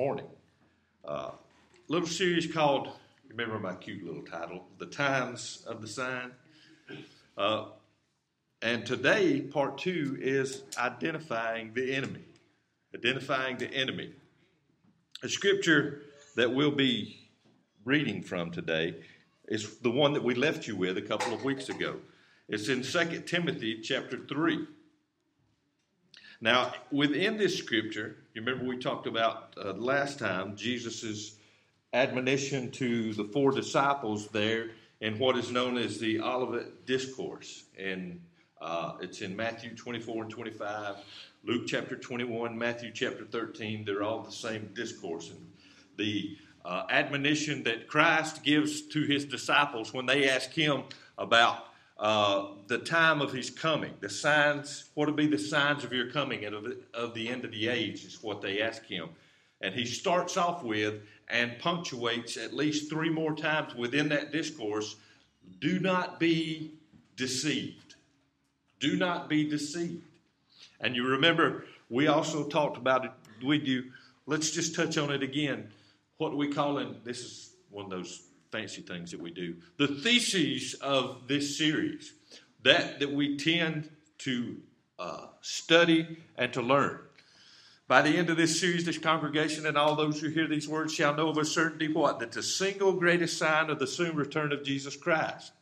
morning. Uh, little series called, remember my cute little title, The Times of the Sign. Uh, and today, part two is identifying the enemy. Identifying the enemy. A scripture that we'll be reading from today is the one that we left you with a couple of weeks ago. It's in 2 Timothy chapter 3. Now, within this scripture, you remember we talked about uh, last time Jesus' admonition to the four disciples there in what is known as the Olivet Discourse. And uh, it's in Matthew 24 and 25, Luke chapter 21, Matthew chapter 13. They're all the same discourse. And the uh, admonition that Christ gives to his disciples when they ask him about uh, the time of his coming, the signs, what will be the signs of your coming and of, of the end of the age is what they ask him. And he starts off with and punctuates at least three more times within that discourse do not be deceived. Do not be deceived. And you remember, we also talked about it with you. Let's just touch on it again. What we call in this is one of those fancy things that we do. The theses of this series that that we tend to uh, study and to learn. By the end of this series, this congregation and all those who hear these words shall know of a certainty what? That the single greatest sign of the soon return of Jesus Christ.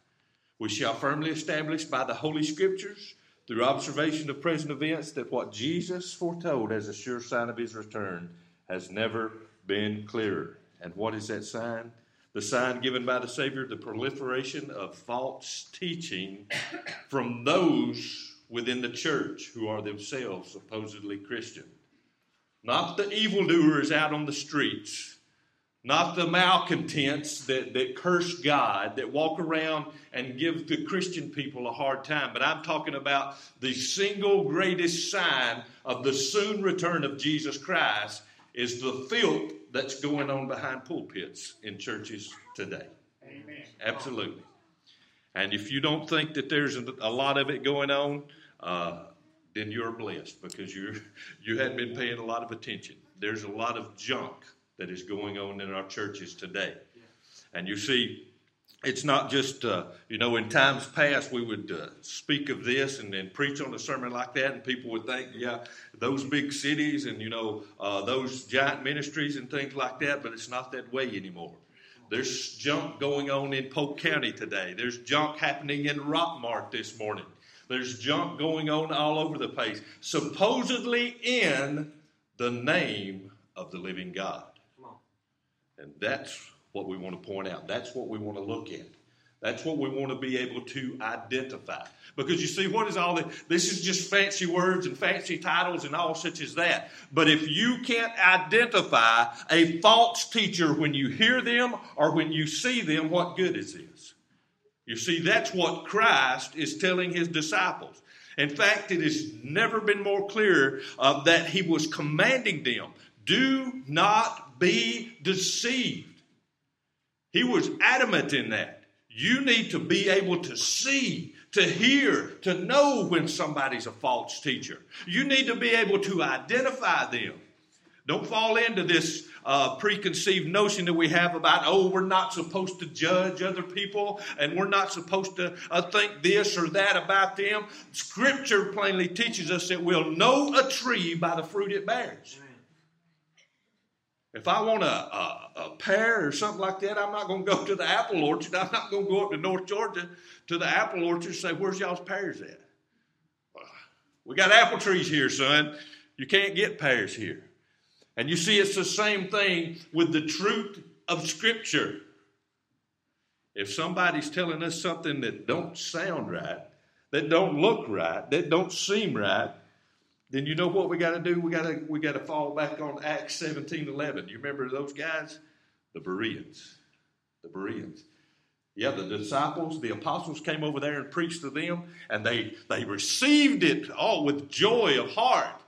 We shall firmly establish by the Holy Scriptures, through observation of present events, that what Jesus foretold as a sure sign of his return has never been clearer. And what is that sign? The sign given by the Savior, the proliferation of false teaching from those within the church who are themselves supposedly Christian. Not the evildoers out on the streets, not the malcontents that, that curse God, that walk around and give the Christian people a hard time, but I'm talking about the single greatest sign of the soon return of Jesus Christ is the filth that's going on behind pulpits in churches today. Amen. Absolutely. And if you don't think that there's a lot of it going on, uh, then you're blessed because you you hadn't been paying a lot of attention. There's a lot of junk that is going on in our churches today. And you see, it's not just, uh, you know, in times past we would uh, speak of this and then preach on a sermon like that, and people would think, yeah, those big cities and, you know, uh, those giant ministries and things like that, but it's not that way anymore. There's junk going on in Polk County today. There's junk happening in Rockmart this morning. There's junk going on all over the place, supposedly in the name of the living God. And that's what we want to point out. That's what we want to look at. That's what we want to be able to identify. Because you see, what is all this? This is just fancy words and fancy titles and all such as that. But if you can't identify a false teacher when you hear them or when you see them, what good is this? You see, that's what Christ is telling his disciples. In fact, it has never been more clear uh, that he was commanding them do not be deceived. He was adamant in that. You need to be able to see, to hear, to know when somebody's a false teacher. You need to be able to identify them. Don't fall into this uh, preconceived notion that we have about, oh, we're not supposed to judge other people and we're not supposed to uh, think this or that about them. Scripture plainly teaches us that we'll know a tree by the fruit it bears. If I want a, a, a, pear or something like that, I'm not going to go to the apple orchard. I'm not going to go up to North Georgia to the apple orchard and say, Where's y'all's pears at? We got apple trees here, son. You can't get pears here. And you see, it's the same thing with the truth of Scripture. If somebody's telling us something that don't sound right, that don't look right, that don't seem right, then you know what we got to do? We got to we got to fall back on Acts 17, 11. You remember those guys? The Bereans. The Bereans. Yeah, the disciples, the apostles came over there and preached to them, and they, they received it all with joy of heart.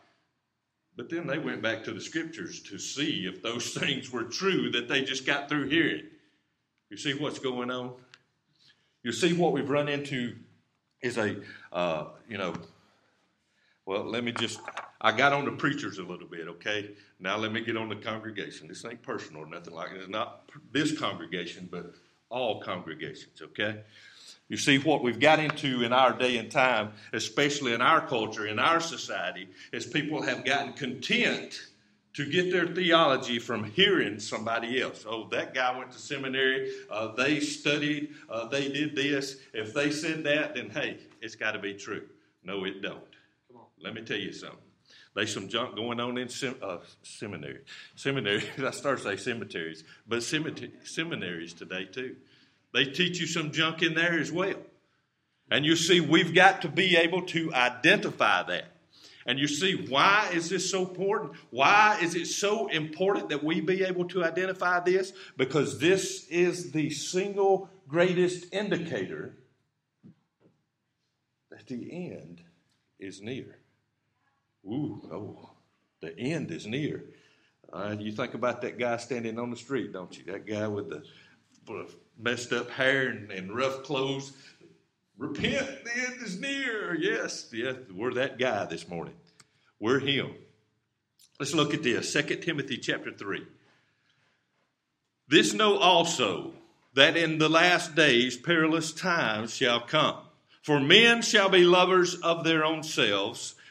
But then they went back to the scriptures to see if those things were true that they just got through hearing. You see what's going on? You see what we've run into is a, uh, you know, well, let me just, I got on the preachers a little bit, okay? Now let me get on the congregation. This ain't personal or nothing like it. It's not this congregation, but all congregations, okay? You see, what we've got into in our day and time, especially in our culture, in our society, is people have gotten content to get their theology from hearing somebody else. Oh, that guy went to seminary, uh, they studied, uh, they did this. If they said that, then hey, it's got to be true. No, it don't. Let me tell you something. There's some junk going on in sem- uh, seminary. Seminary, I start to say cemeteries, but seminaries today too. They teach you some junk in there as well. And you see, we've got to be able to identify that. And you see, why is this so important? Why is it so important that we be able to identify this? Because this is the single greatest indicator that the end is near. Ooh, oh, the end is near. Uh, you think about that guy standing on the street, don't you? That guy with the messed up hair and, and rough clothes. Repent, the end is near. Yes, yes, we're that guy this morning. We're him. Let's look at this. 2 Timothy chapter 3. This know also that in the last days perilous times shall come. For men shall be lovers of their own selves,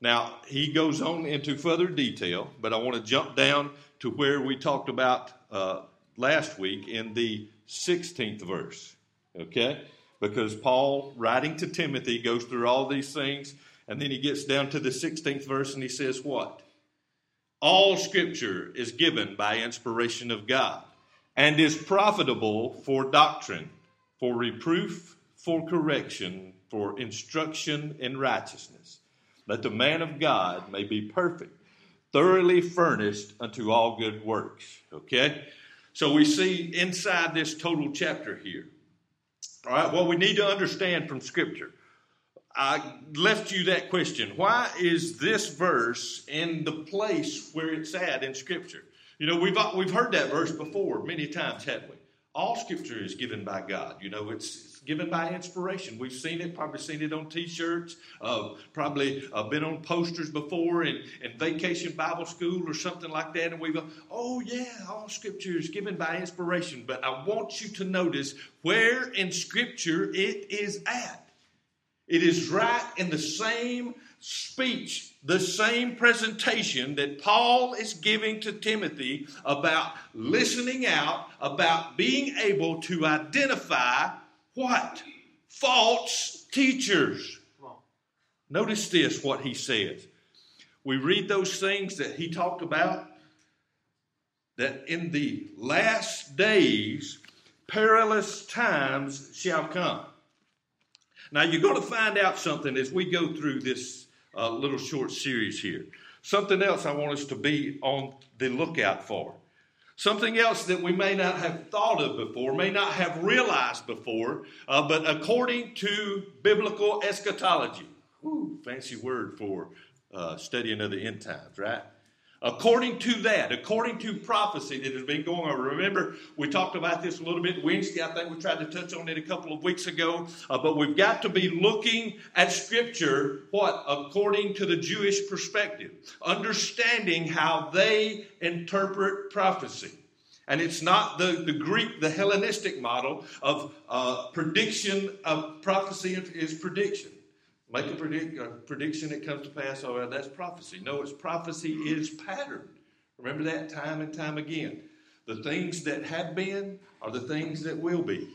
Now, he goes on into further detail, but I want to jump down to where we talked about uh, last week in the 16th verse. Okay? Because Paul, writing to Timothy, goes through all these things, and then he gets down to the 16th verse and he says, What? All scripture is given by inspiration of God and is profitable for doctrine, for reproof, for correction, for instruction in righteousness, that the man of God may be perfect, thoroughly furnished unto all good works. Okay? So we see inside this total chapter here. All right, what we need to understand from Scripture. I left you that question. Why is this verse in the place where it's at in Scripture? You know, we've, we've heard that verse before many times, haven't we? All Scripture is given by God. You know, it's given by inspiration. We've seen it, probably seen it on T-shirts, uh, probably uh, been on posters before in, in vacation Bible school or something like that. And we go, oh yeah, all Scripture is given by inspiration. But I want you to notice where in Scripture it is at. It is right in the same speech, the same presentation that Paul is giving to Timothy about listening out, about being able to identify what? False teachers. Notice this, what he says. We read those things that he talked about that in the last days perilous times shall come. Now, you're going to find out something as we go through this uh, little short series here. Something else I want us to be on the lookout for. Something else that we may not have thought of before, may not have realized before, uh, but according to biblical eschatology, whew, fancy word for uh, studying of the end times, right? According to that, according to prophecy that has been going on. Remember, we talked about this a little bit Wednesday. I think we tried to touch on it a couple of weeks ago. Uh, but we've got to be looking at Scripture, what? According to the Jewish perspective, understanding how they interpret prophecy. And it's not the, the Greek, the Hellenistic model of uh, prediction of prophecy is prediction. Make a, predict, a prediction that comes to pass, oh, that's prophecy. No, it's prophecy is pattern. Remember that time and time again. The things that have been are the things that will be.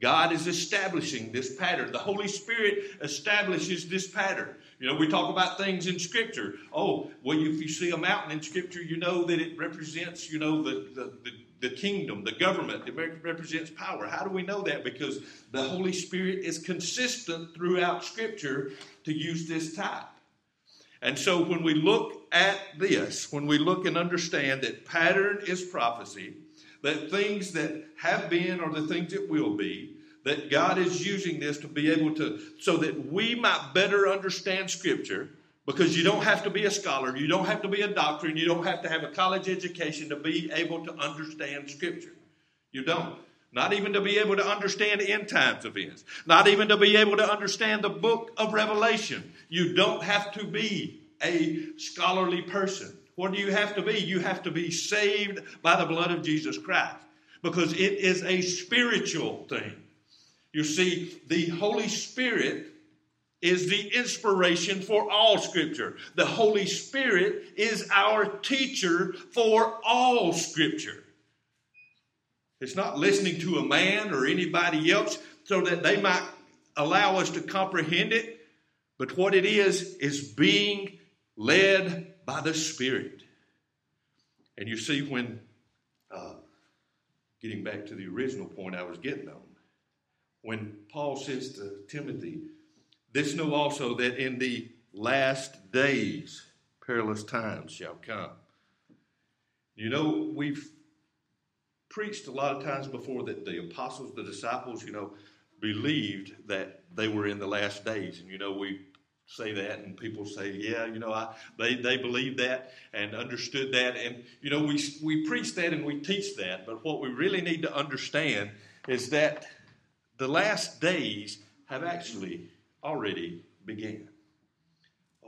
God is establishing this pattern. The Holy Spirit establishes this pattern. You know, we talk about things in Scripture. Oh, well, if you see a mountain in Scripture, you know that it represents, you know, the, the, the the kingdom, the government that represents power. How do we know that? Because the Holy Spirit is consistent throughout Scripture to use this type. And so when we look at this, when we look and understand that pattern is prophecy, that things that have been or the things that will be, that God is using this to be able to, so that we might better understand Scripture, because you don't have to be a scholar, you don't have to be a doctor, and you don't have to have a college education to be able to understand Scripture. You don't. Not even to be able to understand end times events. Not even to be able to understand the book of Revelation. You don't have to be a scholarly person. What do you have to be? You have to be saved by the blood of Jesus Christ because it is a spiritual thing. You see, the Holy Spirit is the inspiration for all Scripture. The Holy Spirit is our teacher for all Scripture. It's not listening to a man or anybody else so that they might allow us to comprehend it, but what it is, is being led by the Spirit. And you see, when uh, getting back to the original point I was getting on, when Paul says to Timothy, this know also that in the last days perilous times shall come. You know, we've preached a lot of times before that the apostles, the disciples, you know, believed that they were in the last days. And, you know, we say that and people say, yeah, you know, I, they, they believe that and understood that. And, you know, we, we preach that and we teach that. But what we really need to understand is that the last days have actually already began.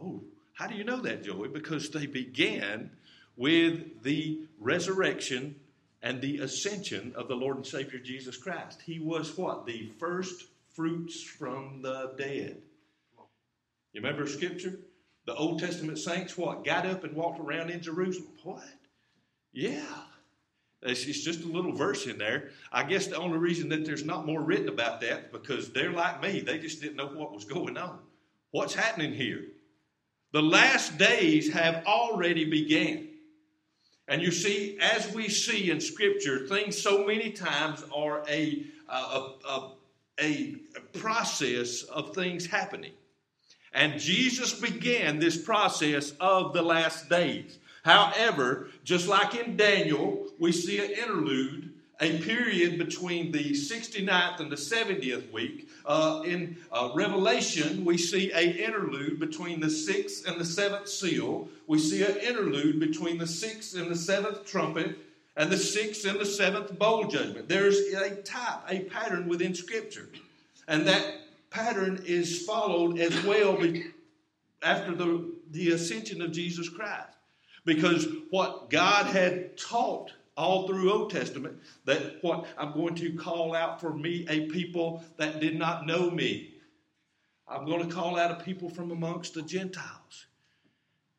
Oh, how do you know that, Joey? Because they began with the resurrection and the ascension of the Lord and Savior Jesus Christ. He was what? The first fruits from the dead. You remember scripture? The Old Testament saints, what? Got up and walked around in Jerusalem. What? Yeah. It's, just a little verse in there. I guess the only reason that there's not more written about that because they're like me. They just didn't know what was going on. What's happening here? The last days have already began. And you see, as we see in Scripture, things so many times are a, a, a, a process of things happening. And Jesus began this process of the last days. However, just like in Daniel, we see an interlude, a period between the 69th and the 70th week. Uh, in uh, Revelation, we see an interlude between the sixth and the seventh seal. We see an interlude between the sixth and the seventh trumpet and the sixth and the seventh bowl judgment. There's a type, a pattern within Scripture. And that pattern is followed as well after the, the ascension of Jesus Christ. Because what God had taught all through Old Testament, that what I'm going to call out for me a people that did not know me. I'm going to call out a people from amongst the Gentiles.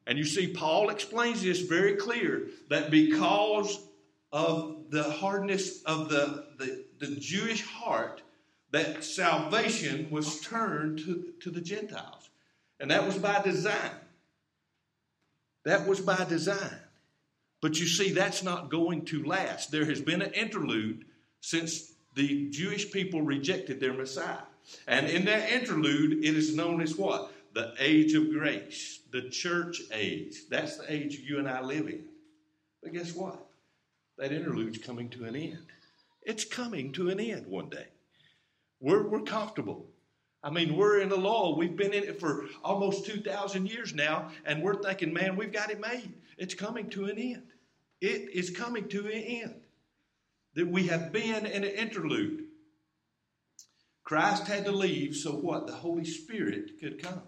And you see, Paul explains this very clear that because of the hardness of the, the, the Jewish heart, that salvation was turned to, to the Gentiles. And that was by design. That was by design. But you see, that's not going to last. There has been an interlude since the Jewish people rejected their Messiah. And in that interlude, it is known as what? The age of grace, the church age. That's the age you and I live in. But guess what? That interlude's coming to an end. It's coming to an end one day. We're, we're comfortable. I mean, we're in the law. We've been in it for almost 2,000 years now, and we're thinking, man, we've got it made. It's coming to an end. It is coming to an end. That we have been in an interlude. Christ had to leave so what? The Holy Spirit could come.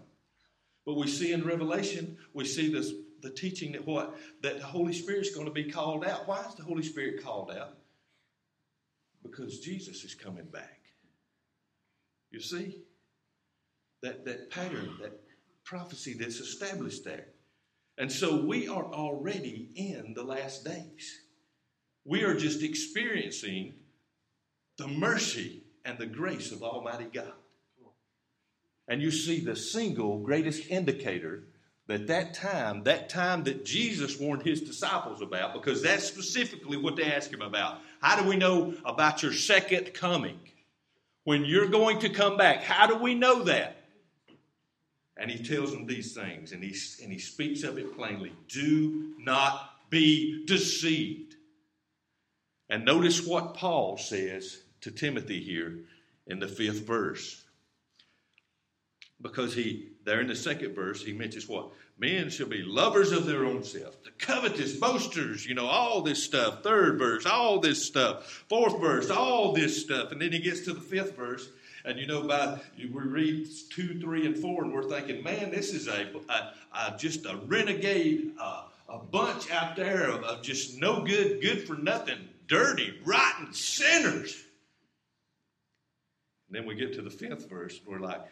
But we see in Revelation, we see this the teaching that what? That the Holy Spirit is going to be called out. Why is the Holy Spirit called out? Because Jesus is coming back. You see? That, that pattern, that prophecy that's established there. And so we are already in the last days. We are just experiencing the mercy and the grace of Almighty God. And you see the single greatest indicator that that time, that time that Jesus warned his disciples about, because that's specifically what they asked him about. How do we know about your second coming? When you're going to come back, how do we know that? And he tells them these things, and he, and he speaks of it plainly. Do not be deceived. And notice what Paul says to Timothy here in the fifth verse. Because he, there in the second verse, he mentions what? Men shall be lovers of their own self, the covetous, boasters, you know, all this stuff. Third verse, all this stuff. Fourth verse, all this stuff. And then he gets to the fifth verse, and you know, by we read two, three, and four, and we're thinking, man, this is a, a, a just a renegade, uh, a bunch out there of, of just no good, good for nothing, dirty, rotten sinners. And then we get to the fifth verse, and we're like,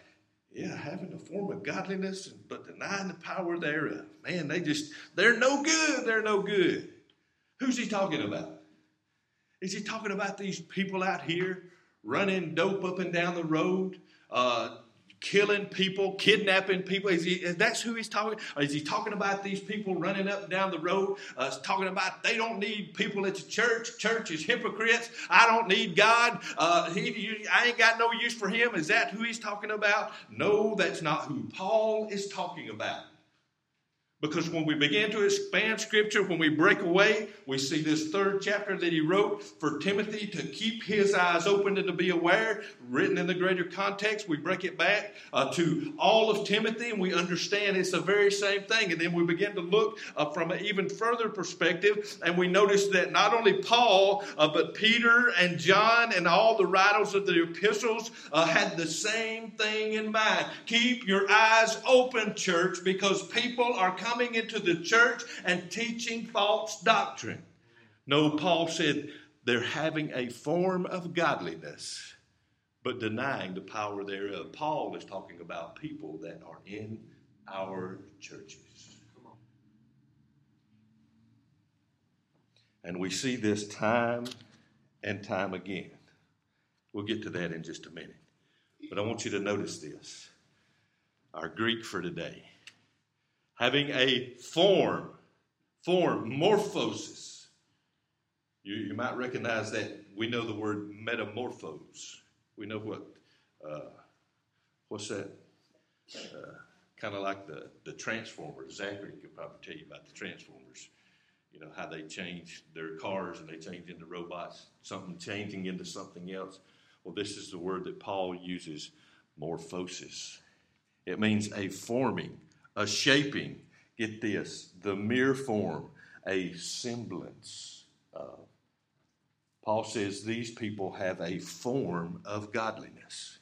yeah, having a form of godliness, but denying the power thereof. Man, they just, they're no good. They're no good. Who's he talking about? Is he talking about these people out here running dope up and down the road, uh, killing people, kidnapping people? Is he, is that's who he's talking? Is he talking about these people running up and down the road? Uh, talking about they don't need people at the church. Church is hypocrites. I don't need God. Uh, he, I ain't got no use for him. Is that who he's talking about? No, that's not who Paul is talking about. Because when we begin to expand Scripture, when we break away, we see this third chapter that he wrote for Timothy to keep his eyes open and to be aware, written in the greater context. We break it back uh, to all of Timothy and we understand it's the very same thing. And then we begin to look uh, from an even further perspective and we notice that not only Paul, uh, but Peter and John and all the writers of the epistles uh, had the same thing in mind. Keep your eyes open, church, because people are coming coming into the church and teaching false doctrine. No, Paul said they're having a form of godliness, but denying the power thereof. Paul is talking about people that are in our churches. And we see this time and time again. We'll get to that in just a minute. But I want you to notice this. Our Greek for today having a form, form, morphosis. You, you might recognize that. We know the word metamorphose. We know what, uh, what's that? Uh, kind of like the, the Transformers. Zachary could probably tell you about the Transformers. You know, how they change their cars and they change into robots, something changing into something else. Well, this is the word that Paul uses morphosis. It means a forming, a shaping, get this, the mere form, a semblance of. Paul says these people have a form of godliness.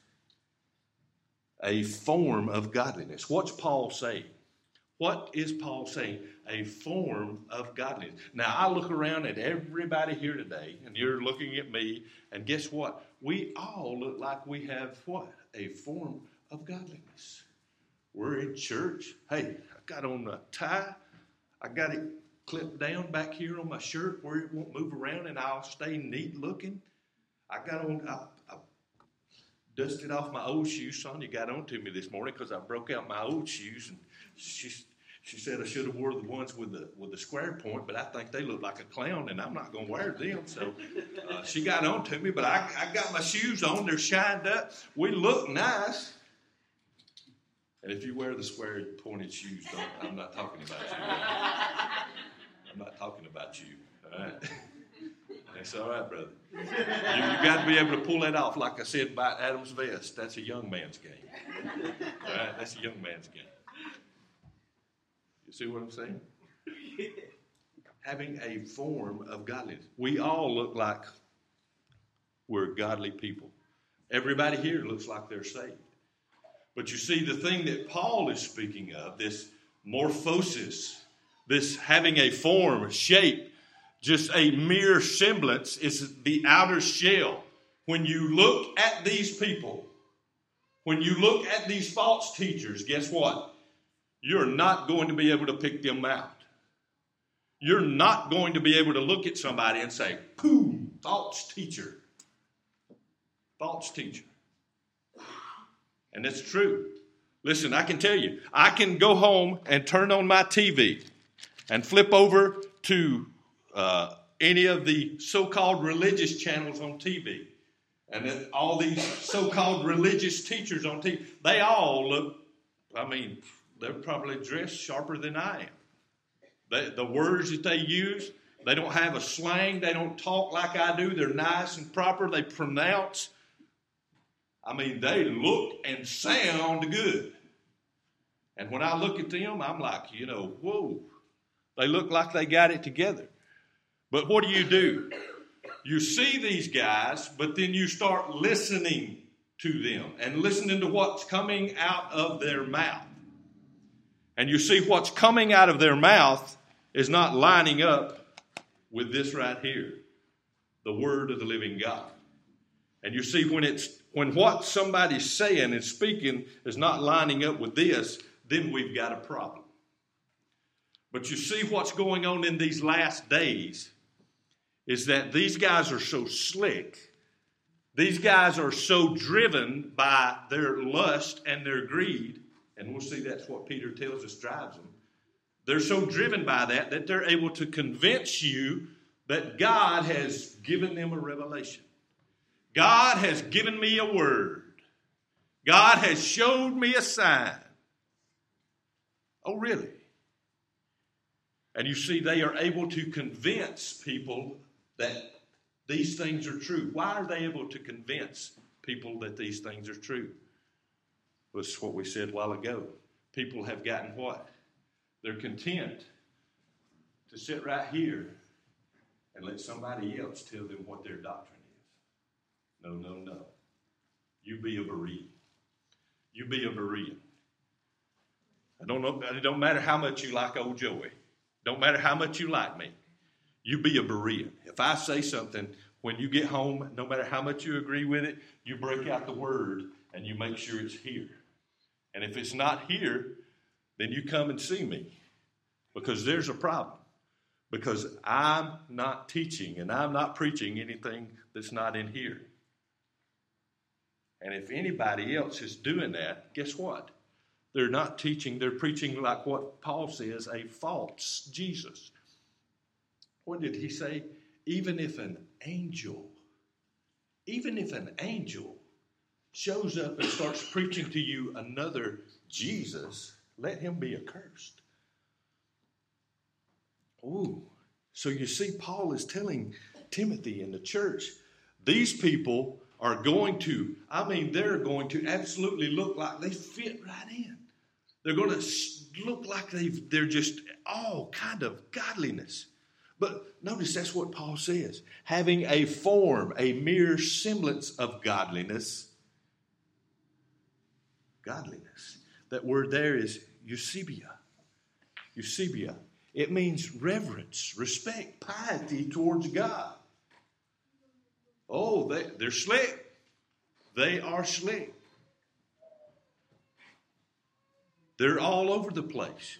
A form of godliness. What's Paul saying? What is Paul saying? A form of godliness. Now, I look around at everybody here today, and you're looking at me, and guess what? We all look like we have what? A form of godliness. We're in church. Hey, I got on a tie. I got it clipped down back here on my shirt where it won't move around and I'll stay neat looking. I got on, I, I dusted off my old shoes. Sonia got on to me this morning because I broke out my old shoes and she, she said I should have wore the ones with the with the square point, but I think they look like a clown, and I'm not going to wear them. So uh, she got on to me, but I, I got my shoes on. They're shined up. We look nice. And if you wear the square pointed shoes, don't, I'm not talking about you. I'm not talking about you. All right? That's all right, brother. You, you got to be able to pull that off. Like I said about Adam's vest, that's a young man's game. All right? That's a young man's game. You see what I'm saying? Having a form of godliness. We all look like we're godly people. Everybody here looks like they're saved. But you see, the thing that Paul is speaking of, this morphosis, this having a form, a shape, just a mere semblance, is the outer shell. When you look at these people, when you look at these false teachers, guess what? You're not going to be able to pick them out. You're not going to be able to look at somebody and say, Pooh, false teacher. False teacher. And it's true. Listen, I can tell you, I can go home and turn on my TV and flip over to uh, any of the so called religious channels on TV. And all these so called religious teachers on TV, they all look, I mean, they're probably dressed sharper than I am. They, the words that they use, they don't have a slang. They don't talk like I do. They're nice and proper. They pronounce. I mean, they look and sound good. And when I look at them, I'm like, you know, whoa. They look like they got it together. But what do you do? You see these guys, but then you start listening to them and listening to what's coming out of their mouth. And you see what's coming out of their mouth is not lining up with this right here the word of the living God. And you see when it's when what somebody's saying and speaking is not lining up with this, then we've got a problem. But you see what's going on in these last days is that these guys are so slick. These guys are so driven by their lust and their greed and we'll see that's what Peter tells us drives them. They're so driven by that that they're able to convince you that God has given them a revelation. God has given me a word. God has showed me a sign. Oh, really? And you see, they are able to convince people that these things are true. Why are they able to convince people that these things are true? was what we said a while ago. People have gotten what? They're content to sit right here and let somebody else tell them what their doctrine. No, no, no. You be a Berean. You be a Berean. I don't know. It don't matter how much you like old Joey. Don't matter how much you like me. You be a Berean. If I say something when you get home, no matter how much you agree with it, you break out the word and you make sure it's here. And if it's not here, then you come and see me because there's a problem. Because I'm not teaching and I'm not preaching anything that's not in here. And if anybody else is doing that, guess what? They're not teaching, they're preaching like what Paul says a false Jesus. What did he say? Even if an angel, even if an angel shows up and starts preaching to you another Jesus, let him be accursed. Ooh. So you see, Paul is telling Timothy in the church, these people are going to, I mean, they're going to absolutely look like they fit right in. They're going to look like they've, they're just all kind of godliness. But notice that's what Paul says having a form, a mere semblance of godliness, godliness. That word there is eusebia. Eusebia. It means reverence, respect, piety towards God. Oh, they, they're slick. They are slick. They're all over the place.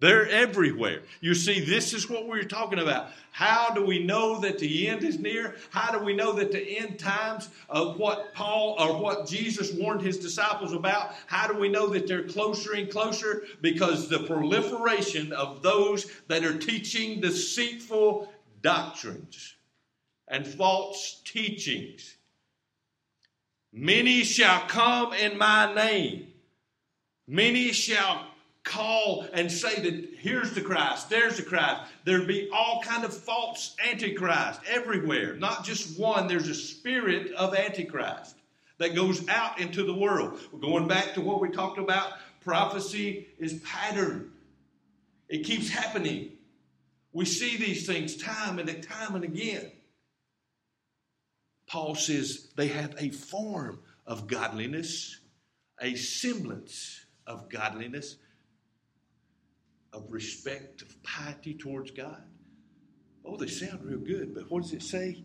They're everywhere. You see, this is what we're talking about. How do we know that the end is near? How do we know that the end times of what Paul or what Jesus warned his disciples about, how do we know that they're closer and closer? Because the proliferation of those that are teaching deceitful doctrines and false teachings. Many shall come in my name. Many shall call and say that here's the Christ, there's the Christ. There'd be all kind of false antichrist everywhere. Not just one, there's a spirit of antichrist that goes out into the world. We're going back to what we talked about. Prophecy is pattern. It keeps happening. We see these things time and time and again. Paul says they have a form of godliness, a semblance of godliness, of respect, of piety towards God. Oh, they sound real good, but what does it say?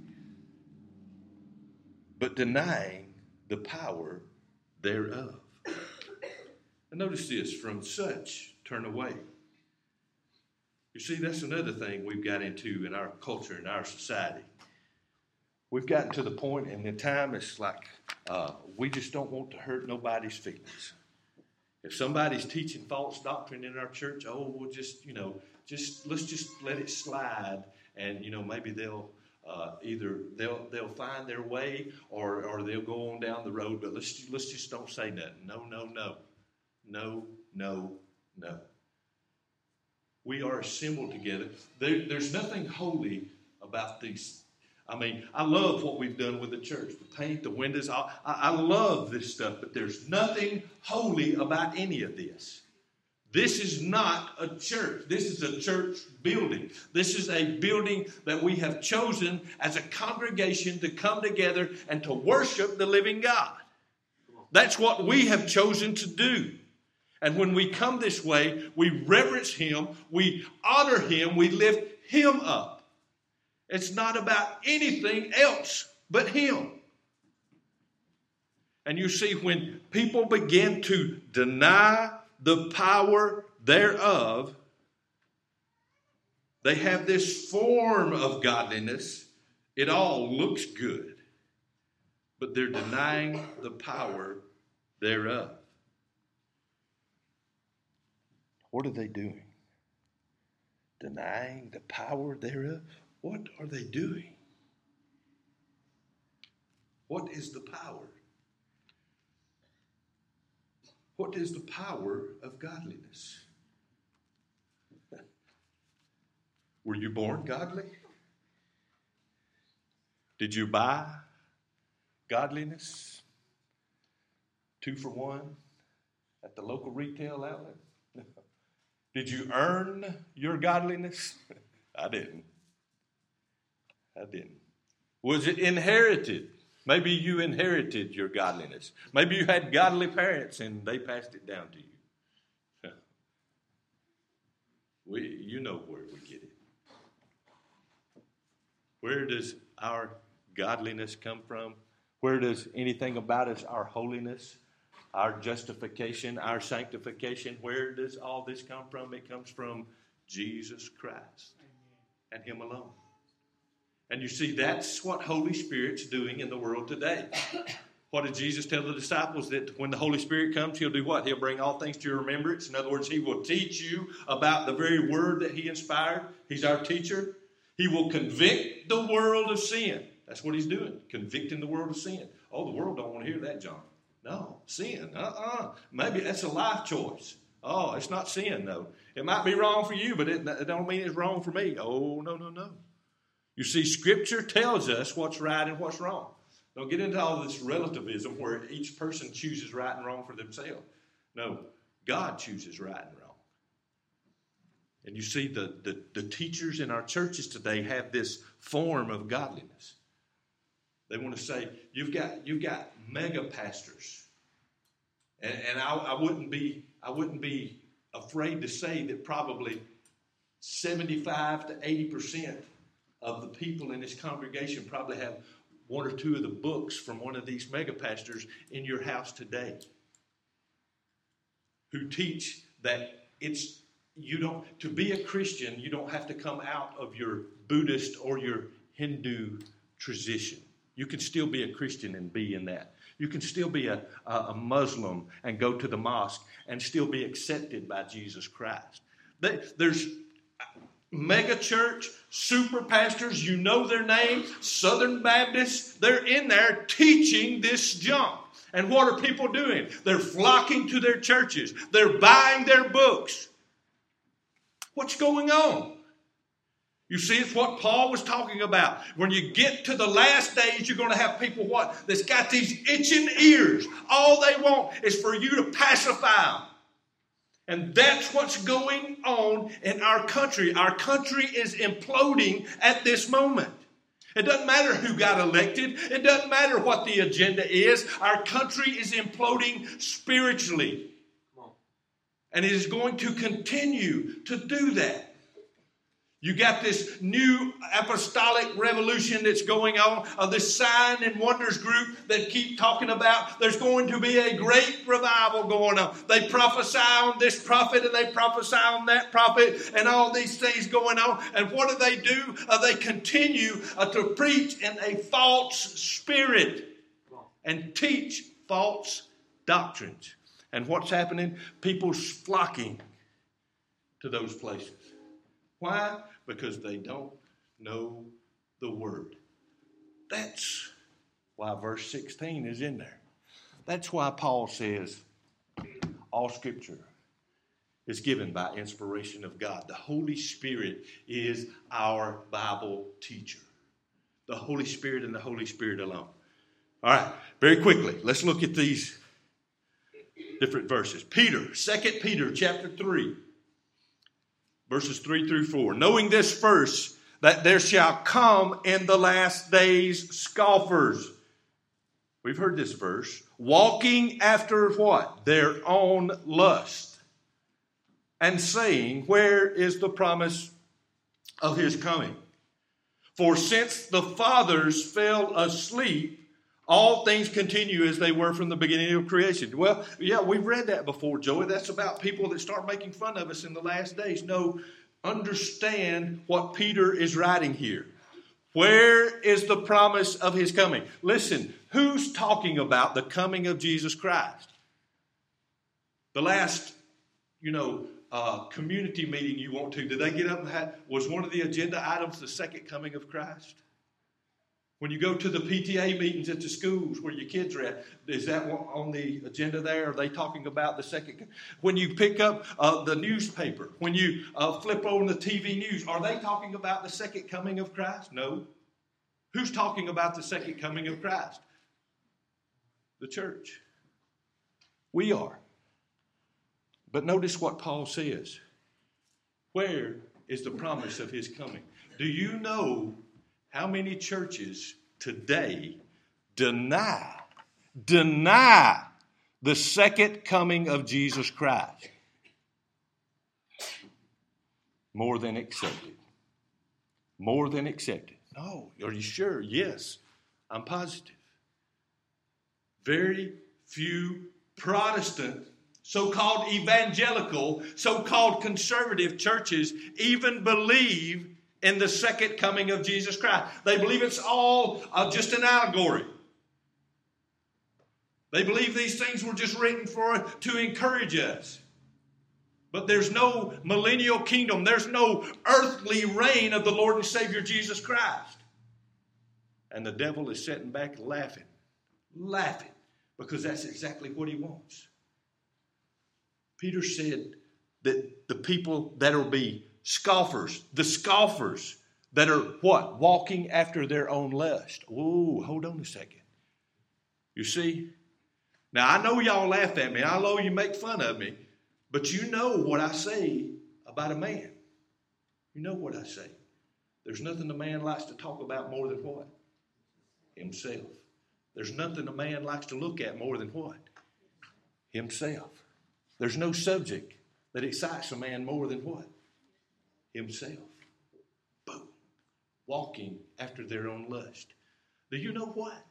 But denying the power thereof. And notice this from such turn away. You see, that's another thing we've got into in our culture, in our society. We've gotten to the point in the time it's like uh, we just don't want to hurt nobody's feelings. If somebody's teaching false doctrine in our church, oh, we'll just, you know, just let's just let it slide, and you know maybe they'll uh, either they'll they'll find their way or or they'll go on down the road. But let's let's just don't say nothing. No, no, no, no, no, no. We are assembled together. There, there's nothing holy about these. I mean, I love what we've done with the church the paint, the windows. I, I love this stuff, but there's nothing holy about any of this. This is not a church. This is a church building. This is a building that we have chosen as a congregation to come together and to worship the living God. That's what we have chosen to do. And when we come this way, we reverence Him, we honor Him, we lift Him up. It's not about anything else but Him. And you see, when people begin to deny the power thereof, they have this form of godliness. It all looks good, but they're denying the power thereof. What are they doing? Denying the power thereof? What are they doing? What is the power? What is the power of godliness? Were you born godly? Did you buy godliness? Two for one at the local retail outlet? Did you earn your godliness? I didn't. I didn't. Was it inherited? Maybe you inherited your godliness. Maybe you had godly parents and they passed it down to you. we, you know where we get it. Where does our godliness come from? Where does anything about us, our holiness, our justification, our sanctification, where does all this come from? It comes from Jesus Christ and Him alone. And you see, that's what Holy Spirit's doing in the world today. What did Jesus tell the disciples? That when the Holy Spirit comes, He'll do what? He'll bring all things to your remembrance. In other words, He will teach you about the very word that He inspired. He's our teacher. He will convict the world of sin. That's what He's doing, convicting the world of sin. Oh, the world don't want to hear that, John. No, sin. Uh uh-uh. uh Maybe that's a life choice. Oh, it's not sin, though. It might be wrong for you, but it, it don't mean it's wrong for me. Oh, no, no, no. You see, Scripture tells us what's right and what's wrong. Don't get into all this relativism where each person chooses right and wrong for themselves. No, God chooses right and wrong. And you see, the, the, the teachers in our churches today have this form of godliness. They want to say, you've got, you've got mega pastors. And, and I, I, wouldn't be, I wouldn't be afraid to say that probably 75 to 80% of the people in this congregation probably have one or two of the books from one of these mega pastors in your house today who teach that it's you don't to be a christian you don't have to come out of your buddhist or your hindu tradition you can still be a Christian and be in that. You can still be a, a Muslim and go to the mosque and still be accepted by Jesus Christ. There's mega church, super pastors, you know their name, Southern Baptists, they're in there teaching this junk. And what are people doing? They're flocking to their churches, they're buying their books. What's going on? You see, it's what Paul was talking about. When you get to the last days, you're going to have people what? That's got these itching ears. All they want is for you to pacify them. And that's what's going on in our country. Our country is imploding at this moment. It doesn't matter who got elected. It doesn't matter what the agenda is. Our country is imploding spiritually. And it is going to continue to do that. You got this new apostolic revolution that's going on of this sign and wonders group that keep talking about there's going to be a great revival going on. They prophesy on this prophet and they prophesy on that prophet and all these things going on. And what do they do? Uh, they continue uh, to preach in a false spirit and teach false doctrines. And what's happening? People's flocking to those places. Why? Because they don't know the Word. That's why verse 16 is in there. That's why Paul says all Scripture is given by inspiration of God. The Holy Spirit is our Bible teacher. The Holy Spirit and the Holy Spirit alone. All right, very quickly, let's look at these different verses. Peter, 2 Peter chapter 3, verses 3 through 4. Knowing this first, that there shall come in the last days scoffers. We've heard this verse. Walking after what? Their own lust. And saying, Where is the promise of his coming? For since the fathers fell asleep, all things continue as they were from the beginning of creation. Well, yeah, we've read that before, Joey. That's about people that start making fun of us in the last days. No, understand what Peter is writing here. Where is the promise of his coming? Listen, who's talking about the coming of Jesus Christ? The last, you know, uh, community meeting you went to, did they get up and had, was one of the agenda items the second coming of Christ? When you go to the PTA meetings at the schools where your kids are at, is that on the agenda there? Are they talking about the second? When you pick up uh, the newspaper, when you uh, flip on the TV news, are they talking about the second coming of Christ? No. Who's talking about the second coming of Christ? The church. We are. But notice what Paul says. Where is the promise of his coming? Do you know how many churches today deny, deny the second coming of Jesus Christ? More than accepted. More than accepted. No, are you sure? Yes, I'm positive. Very few Protestant, so called evangelical, so called conservative churches even believe in the second coming of Jesus Christ. They believe it's all uh, just an allegory. They believe these things were just written for to encourage us. But there's no millennial kingdom. There's no earthly reign of the Lord and Savior Jesus Christ. And the devil is sitting back laughing, laughing, because that's exactly what he wants. Peter said that the people that will be scoffers, the scoffers that are what? Walking after their own lust. Ooh, hold on a second. You see? Now, I know y'all laugh at me. I know you make fun of me. But you know what I say about a man. You know what I say. There's nothing a man likes to talk about more than what? Himself. There's nothing a man likes to look at more than what? Himself. There's no subject that excites a man more than what? Himself. Boom. Walking after their own lust. Do you know what?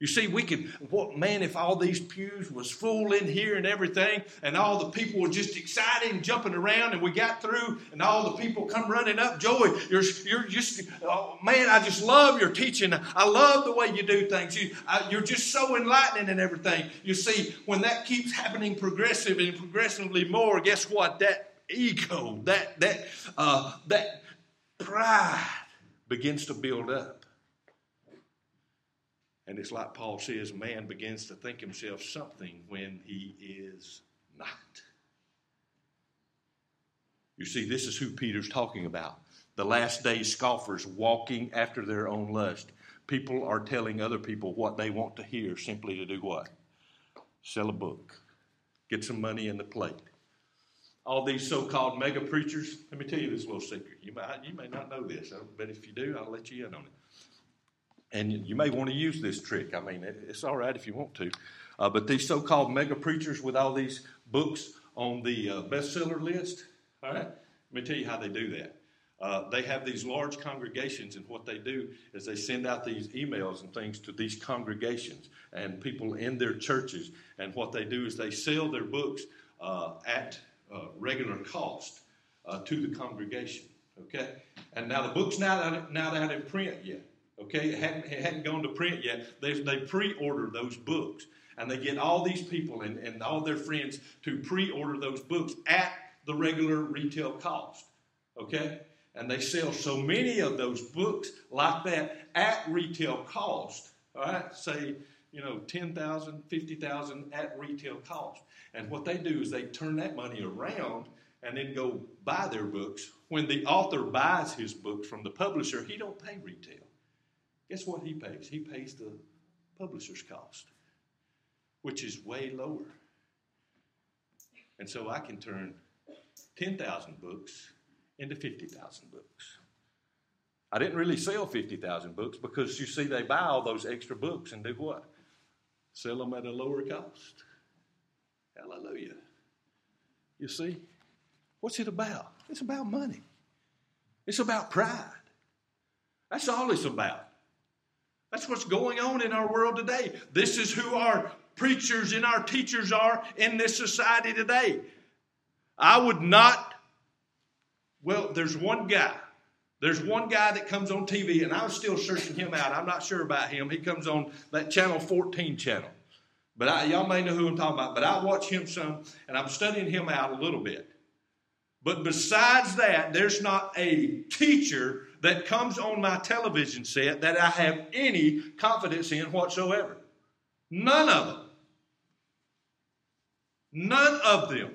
You see, we could, what, man, if all these pews was full in here and everything, and all the people were just excited and jumping around, and we got through, and all the people come running up, Joey, you're, you're just, oh, man, I just love your teaching. I love the way you do things. You, I, you're just so enlightening and everything. You see, when that keeps happening progressive and progressively more, guess what? That ego, that that uh, that pride begins to build up. And it's like Paul says, man begins to think himself something when he is not. You see, this is who Peter's talking about. The last day scoffers walking after their own lust. People are telling other people what they want to hear simply to do what? Sell a book, get some money in the plate all these so-called mega preachers. Let me tell you this little secret. You may, you may not know this, but if you do, I'll let you in on it. And you may want to use this trick. I mean, it's all right if you want to. Uh, but these so-called mega preachers with all these books on the uh, bestseller list, all right, let me tell you how they do that. Uh, they have these large congregations, and what they do is they send out these emails and things to these congregations and people in their churches. And what they do is they sell their books uh, at uh, regular cost uh, to the congregation. Okay, and now the book's not out, not out in print yet. Okay, it hadn't, it hadn't gone to print yet. They, they pre-order those books, and they get all these people and, and all their friends to pre order those books at the regular retail cost. Okay? And they sell so many of those books like that at retail cost. All right? Say, you know, 10,000, 50,000 at retail cost. And what they do is they turn that money around and then go buy their books. When the author buys his books from the publisher, he don't pay retail. Guess what he pays? He pays the publisher's cost, which is way lower. And so I can turn 10,000 books into 50,000 books. I didn't really sell 50,000 books because you see, they buy all those extra books and do what? Sell them at a lower cost. Hallelujah. You see? What's it about? It's about money, it's about pride. That's all it's about. That's what's going on in our world today. This is who our preachers and our teachers are in this society today. I would not, well, there's one guy. There's one guy that comes on TV, and I'm still searching him out. I'm not sure about him. He comes on that Channel 14 channel. But I, y'all may know who I'm talking about. But I watch him some, and I'm studying him out a little bit. But besides that, there's not a teacher that comes on my television set that I have any confidence in whatsoever. None of them. None of them.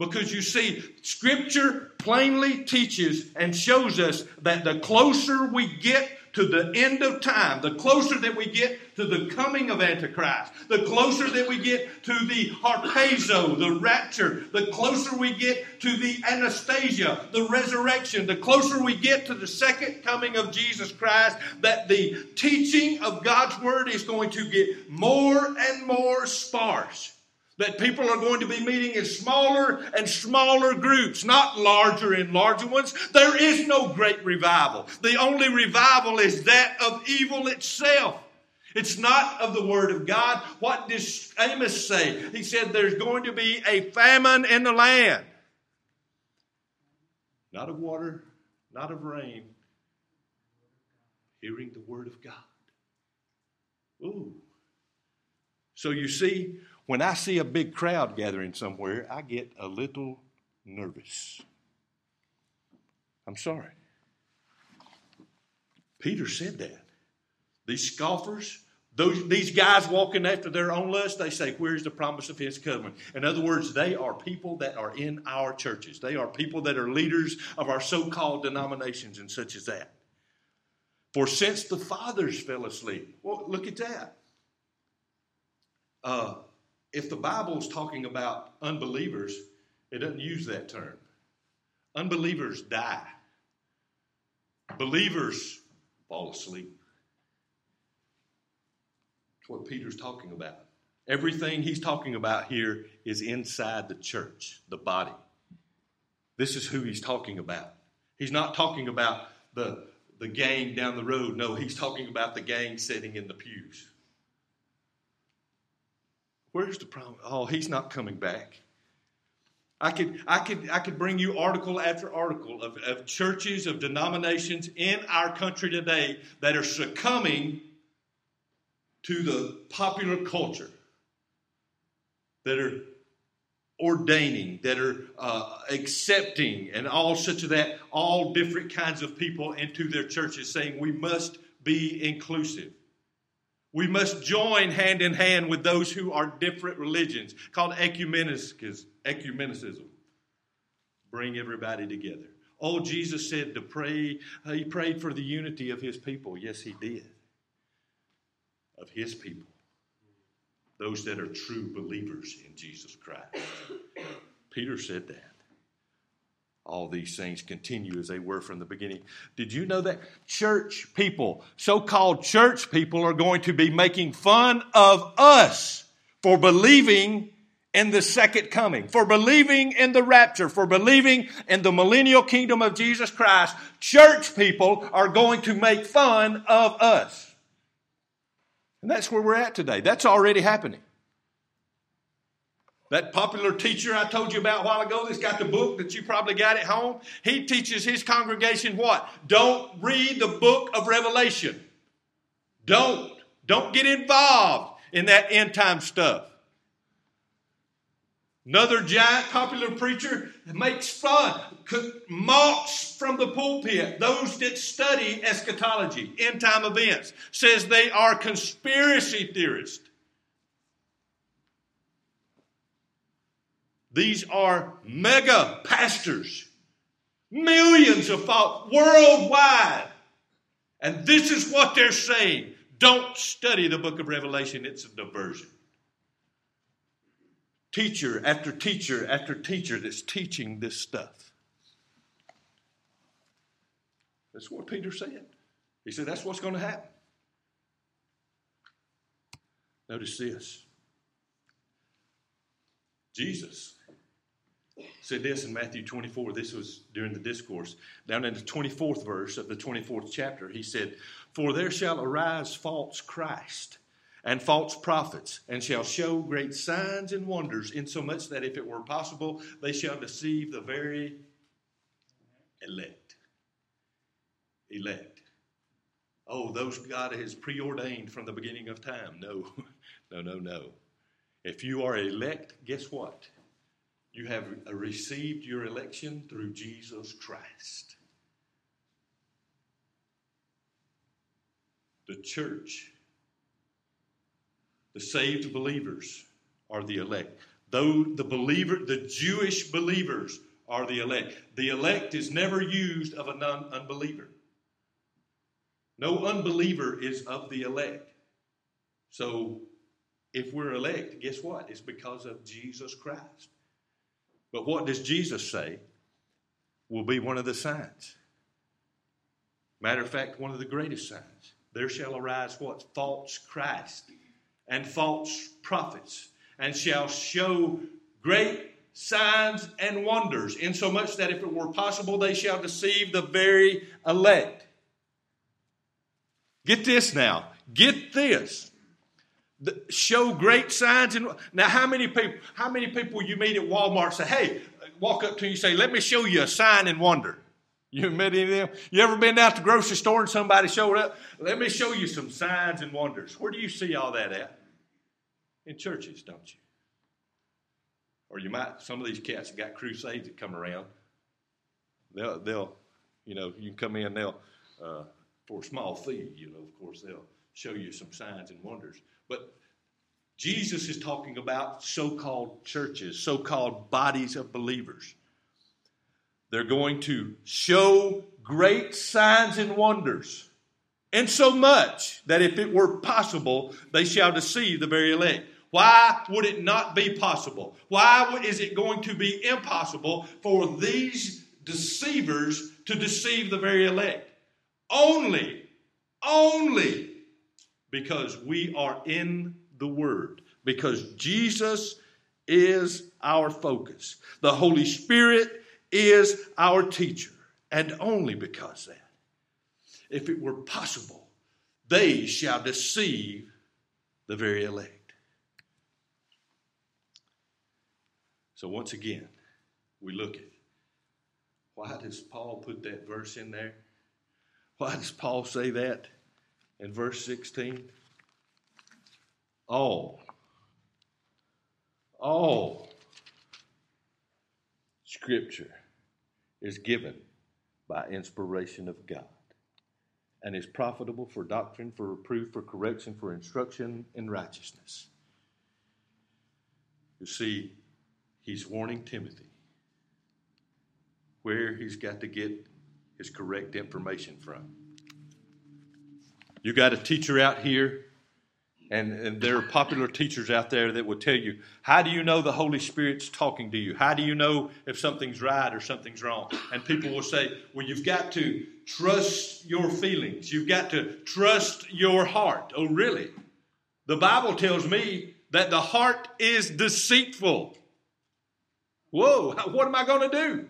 Because you see, Scripture plainly teaches and shows us that the closer we get to the end of time, the closer that we get to the coming of Antichrist, the closer that we get to the harpazo, the rapture, the closer we get to the anastasis, the resurrection, the closer we get to the second coming of Jesus Christ, that the teaching of God's Word is going to get more and more sparse that people are going to be meeting in smaller and smaller groups, not larger and larger ones. There is no great revival. The only revival is that of evil itself. It's not of the Word of God. What does Amos say? He said there's going to be a famine in the land. Not of water, not of rain. Hearing the Word of God. Ooh. So you see, when I see a big crowd gathering somewhere, I get a little nervous. I'm sorry. Peter said that. These scoffers, those, these guys walking after their own lust, they say, Where's the promise of his covenant? In other words, they are people that are in our churches. They are people that are leaders of our so called denominations and such as that. For since the fathers fell asleep, well, look at that. Uh, if the Bible is talking about unbelievers, it doesn't use that term. Unbelievers die, believers fall asleep. That's what Peter's talking about. Everything he's talking about here is inside the church, the body. This is who he's talking about. He's not talking about the, the gang down the road. No, he's talking about the gang sitting in the pews. Where's the promise? Oh, he's not coming back. I could, I could, I could bring you article after article of, of churches, of denominations in our country today that are succumbing to the popular culture, that are ordaining, that are uh, accepting, and all such of that, all different kinds of people into their churches, saying we must be inclusive. We must join hand in hand with those who are different religions, called ecumenicism. Bring everybody together. Oh, Jesus said to pray, uh, he prayed for the unity of his people. Yes, he did. Of his people. Those that are true believers in Jesus Christ. Peter said that all these things continue as they were from the beginning. Did you know that church people, so called church people, are going to be making fun of us for believing in the second coming, for believing in the rapture, for believing in the millennial kingdom of Jesus Christ? Church people are going to make fun of us. And that's where we're at today. That's already happening. That popular teacher I told you about a while ago that's got the book that you probably got at home, he teaches his congregation what? Don't read the book of Revelation. Don't. Don't get involved in that end time stuff. Another giant popular preacher makes fun, mocks from the pulpit those that study eschatology, end time events, says they are conspiracy theorists. These are mega pastors, millions of followers worldwide. And this is what they're saying. Don't study the book of Revelation, it's a diversion teacher after teacher after teacher that's teaching this stuff. That's what Peter said. He said that's what's going to happen. Notice this. Jesus said this in Matthew 24. This was during the discourse. Down in the 24th verse of the 24th chapter, he said, For there shall arise false Christ and false prophets, and shall show great signs and wonders, insomuch that if it were possible, they shall deceive the very elect. Elect. Oh, those God has preordained from the beginning of time. No, no, no, no. If you are elect, guess what? You have received your election through Jesus Christ. The church the saved believers are the elect. Though the believer, the Jewish believers are the elect. The elect is never used of a non unbeliever. No unbeliever is of the elect. So if we're elect, guess what? It's because of Jesus Christ. But what does Jesus say will be one of the signs? Matter of fact, one of the greatest signs. There shall arise what? False Christ and false prophets, and shall show great signs and wonders, insomuch that if it were possible, they shall deceive the very elect. Get this now. Get this. Show great signs and now how many people how many people you meet at Walmart say, hey, walk up to you and say, let me show you a sign and wonder. You met any of them? You ever been out to the grocery store and somebody showed up? Let me show you some signs and wonders. Where do you see all that at? in churches, don't you? Or you might, some of these cats that got crusades that come around, they'll, they'll you know, you can come in, they'll, uh, for a small fee, you know, of course, they'll show you some signs and wonders. But Jesus is talking about so called churches, so called bodies of believers. They're going to show great signs and wonders, and so much that if it were possible, they shall deceive the very elect. Why would it not be possible? Why is it going to be impossible for these deceivers to deceive the very elect? Only, only because we are in the Word, because Jesus is our focus. The Holy Spirit is our teacher, and only because that. If it were possible, they shall deceive the very elect. So once again, we look at why does Paul put that verse in there? Why does Paul say that in verse 16? All, all scripture is given by inspiration of God and is profitable for doctrine, for reproof, for correction, for instruction in righteousness. You see, he's warning Timothy where he's got to get his correct information from. You got a teacher out here, and, and there are popular teachers out there that will tell you, how do you know the Holy Spirit's talking to you? How do you know if something's right or something's wrong? And people will say, well, you've got to trust your feelings. You've got to trust your heart. Oh, really? The Bible tells me that the heart is deceitful Whoa, what am I going to do?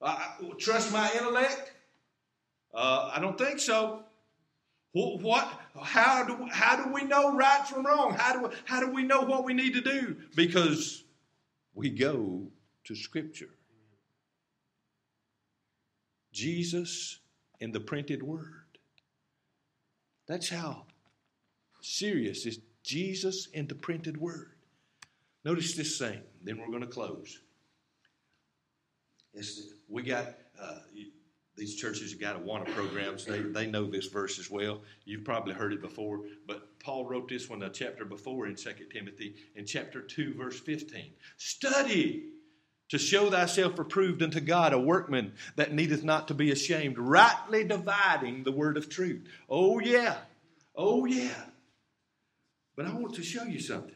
Uh, trust my intellect? Uh, I don't think so. What? How do how do we know right from wrong? How do how do we know what we need to do? Because we go to Scripture. Jesus in the printed Word. That's how serious is Jesus in the printed word. Notice this thing, then we're going to close. It's, we got uh, these churches have got to Awana programs. They, they know this verse as well. You've probably heard it before, but Paul wrote this one a chapter before in 2 Timothy, in chapter 2, verse 15. Study to show thyself approved unto God, a workman that needeth not to be ashamed, rightly dividing the word of truth. Oh, yeah. Oh, yeah. But I want to show you something.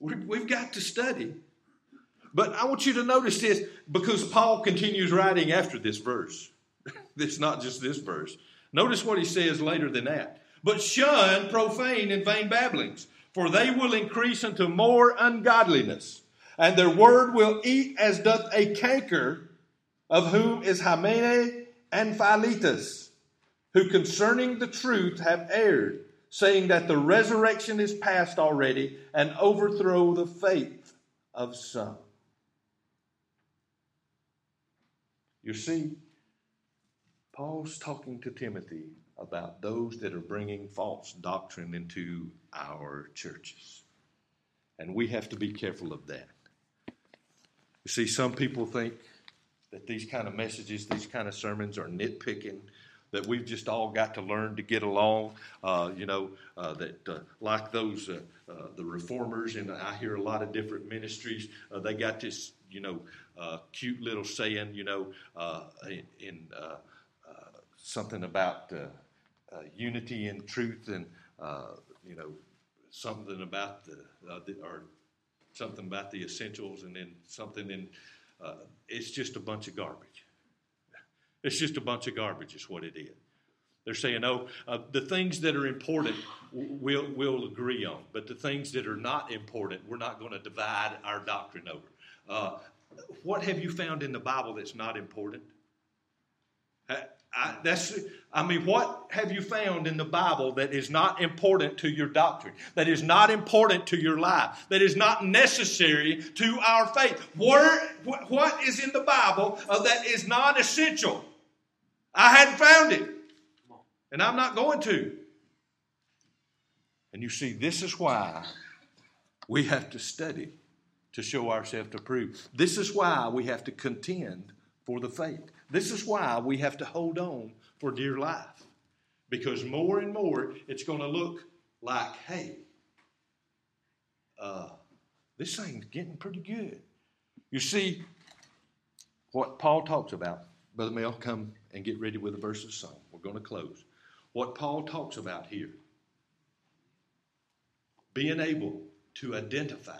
we have got to study. But I want you to notice this because Paul continues writing after this verse. it's not just this verse. Notice what he says later than that. But shun profane and vain babblings, for they will increase unto more ungodliness and their word will eat as doth a canker, of whom is Hymenaeus and Philetus, who concerning the truth have erred, saying that the resurrection is past already, and overthrow the faith of some. You see, Paul's talking to Timothy about those that are bringing false doctrine into our churches. And we have to be careful of that. You see, some people think that these kind of messages, these kind of sermons are nitpicking, that we've just all got to learn to get along. Uh, you know, uh, that uh, like those, uh, uh, the reformers, and I hear a lot of different ministries, uh, they got this, you know, cute little saying, you know, uh, in, in uh, uh, something about unity and truth and, you know, something about the, the or something about the essentials, and then something in. Uh, it's just a bunch of garbage. It's just a bunch of garbage, is what it is. They're saying, oh, uh, the things that are important we'll, we'll agree on, but the things that are not important, we're not going to divide our doctrine over. Uh, what have you found in the Bible that's not important? I, that's, I mean, what have you found in the Bible that is not important to your doctrine, that is not important to your life, that is not necessary to our faith? Where, what is in the Bible uh, that is non essential? I hadn't found it, and I'm not going to. And you see, this is why we have to study to show ourselves approved. This is why we have to contend for the faith. This is why we have to hold on for dear life. Because more and more it's going to look like, hey, uh, this thing's getting pretty good. You see, what Paul talks about, Brother Mel, come and get ready with a verse of song. We're going to close. What Paul talks about here, being able to identify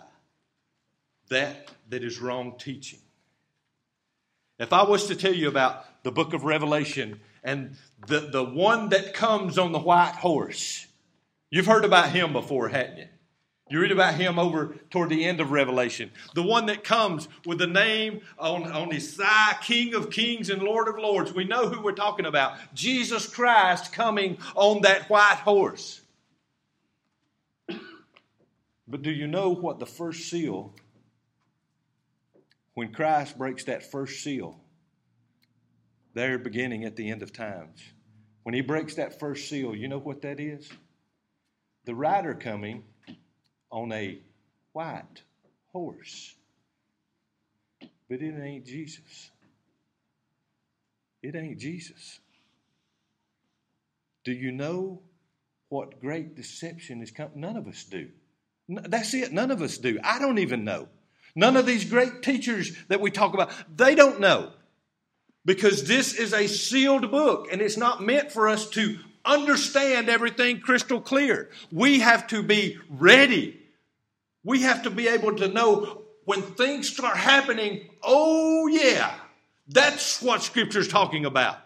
that that is wrong teaching if I was to tell you about the book of Revelation and the, the one that comes on the white horse, you've heard about him before, hadn't you? You read about him over toward the end of Revelation. The one that comes with the name on, on his thigh, King of Kings and Lord of Lords. We know who we're talking about. Jesus Christ coming on that white horse. But do you know what the first seal when Christ breaks that first seal, there beginning at the end of times, when he breaks that first seal, you know what that is? The rider coming on a white horse. But it ain't Jesus. It ain't Jesus. Do you know what great deception is coming? None of us do. That's it. None of us do. I don't even know. None of these great teachers that we talk about, they don't know. Because this is a sealed book and it's not meant for us to understand everything crystal clear. We have to be ready. We have to be able to know when things start happening, oh yeah, that's what Scripture's talking about.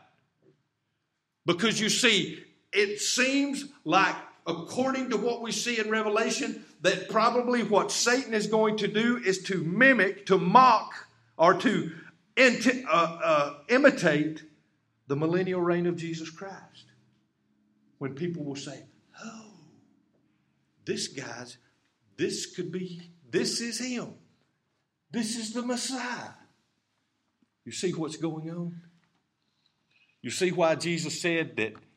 Because you see, it seems like according to what we see in Revelation, that probably what Satan is going to do is to mimic, to mock, or to uh, uh, imitate the millennial reign of Jesus Christ. When people will say, Oh, this guy's, this could be, this is him. This is the Messiah. You see what's going on? You see why Jesus said that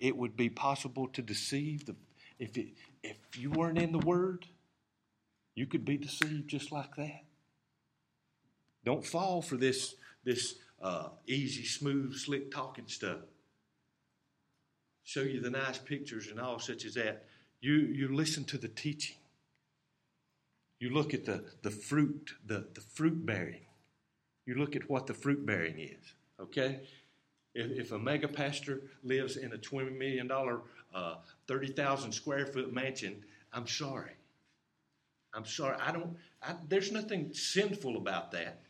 it would be possible to deceive the if it, if you weren't in the Word, you could be deceived just like that. Don't fall for this this uh, easy, smooth, slick talking stuff. Show you the nice pictures and all such as that. You you listen to the teaching. You look at the, the fruit, the, the fruit bearing. You look at what the fruit bearing is. Okay? If, if a mega pastor lives in a $20 million, uh, 30,000 square foot mansion, I'm sorry. I'm sorry. I don't, I, there's nothing sinful about that.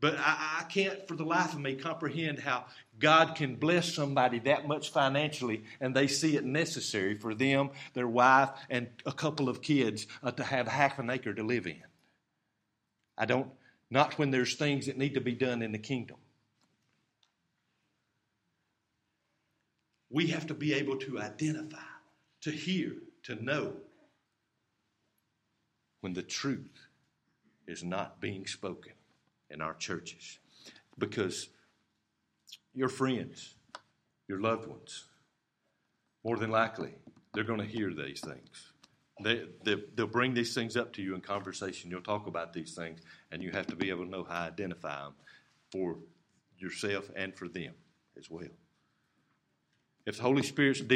But I, I, can't, for the life of me, comprehend how God can bless somebody that much financially and they see it necessary for them, their wife, and a couple of kids uh, to have half an acre to live in. I don't, not when there's things that need to be done in the kingdom. We have to be able to identify, to hear, to know when the truth is not being spoken in our churches because your friends, your loved ones, more than likely, they're going to hear these things. They, they, will bring these things up to you in conversation. You'll talk about these things, and you have to be able to know how to identify them for yourself and for them as well. If the Holy Spirit's